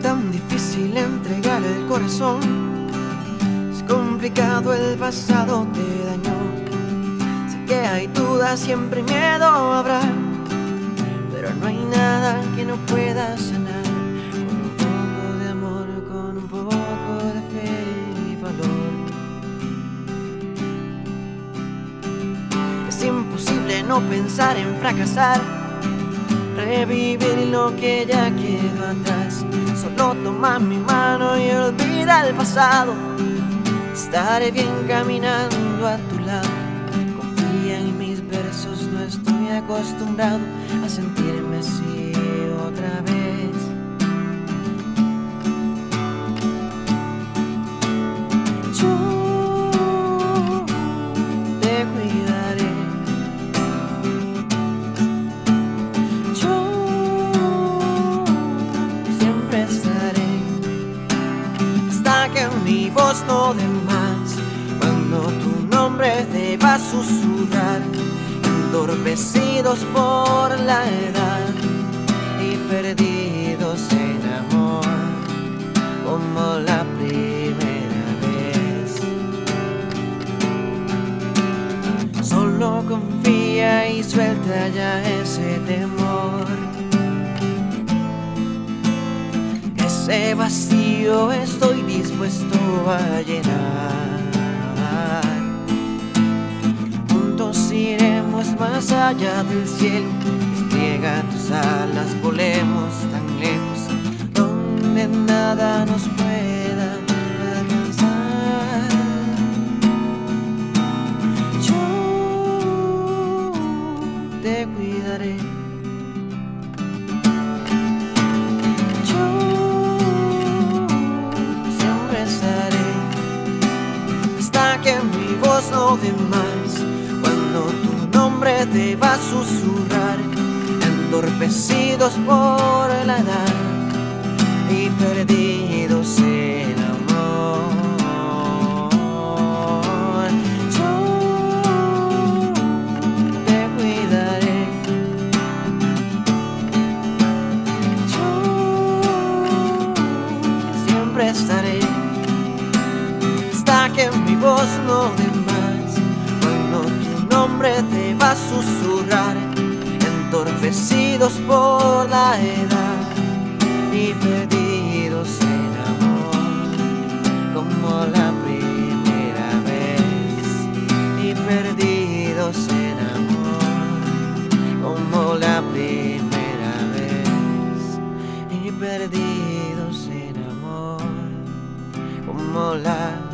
tan difícil entregar el corazón. Es complicado, el pasado te dañó. Sé que hay dudas, siempre miedo habrá. Pero no hay nada que no pueda sanar. Con un poco de amor, con un poco de fe y valor. Es imposible no pensar en fracasar. Revivir lo que ya quedó atrás. Solo toma mi mano y olvida el pasado. Estaré bien caminando a tu lado. Confía en mis versos, no estoy acostumbrado a sentirme así voz no dé más. Cuando tu nombre te va a susurrar, endormecidos por la edad y perdidos en amor, como la primera vez. Solo confía y suelta ya ese temor. Ese vacío estoy dispuesto a llenar. Juntos iremos más allá del cielo. Despliega tus alas, volemos tan lejos, donde nada nos pueda que mi voz no dé más. Cuando tu nombre te va a susurrar, endormecidos por la edad y perdidos en amor. Yo te cuidaré. Yo siempre estaré hasta que mi voz no dé más. Cuando tu nombre te va a susurrar, entorpecidos por la edad y perdidos en amor, como la primera vez y perdidos en amor, como la primera vez y perdidos en amor, como la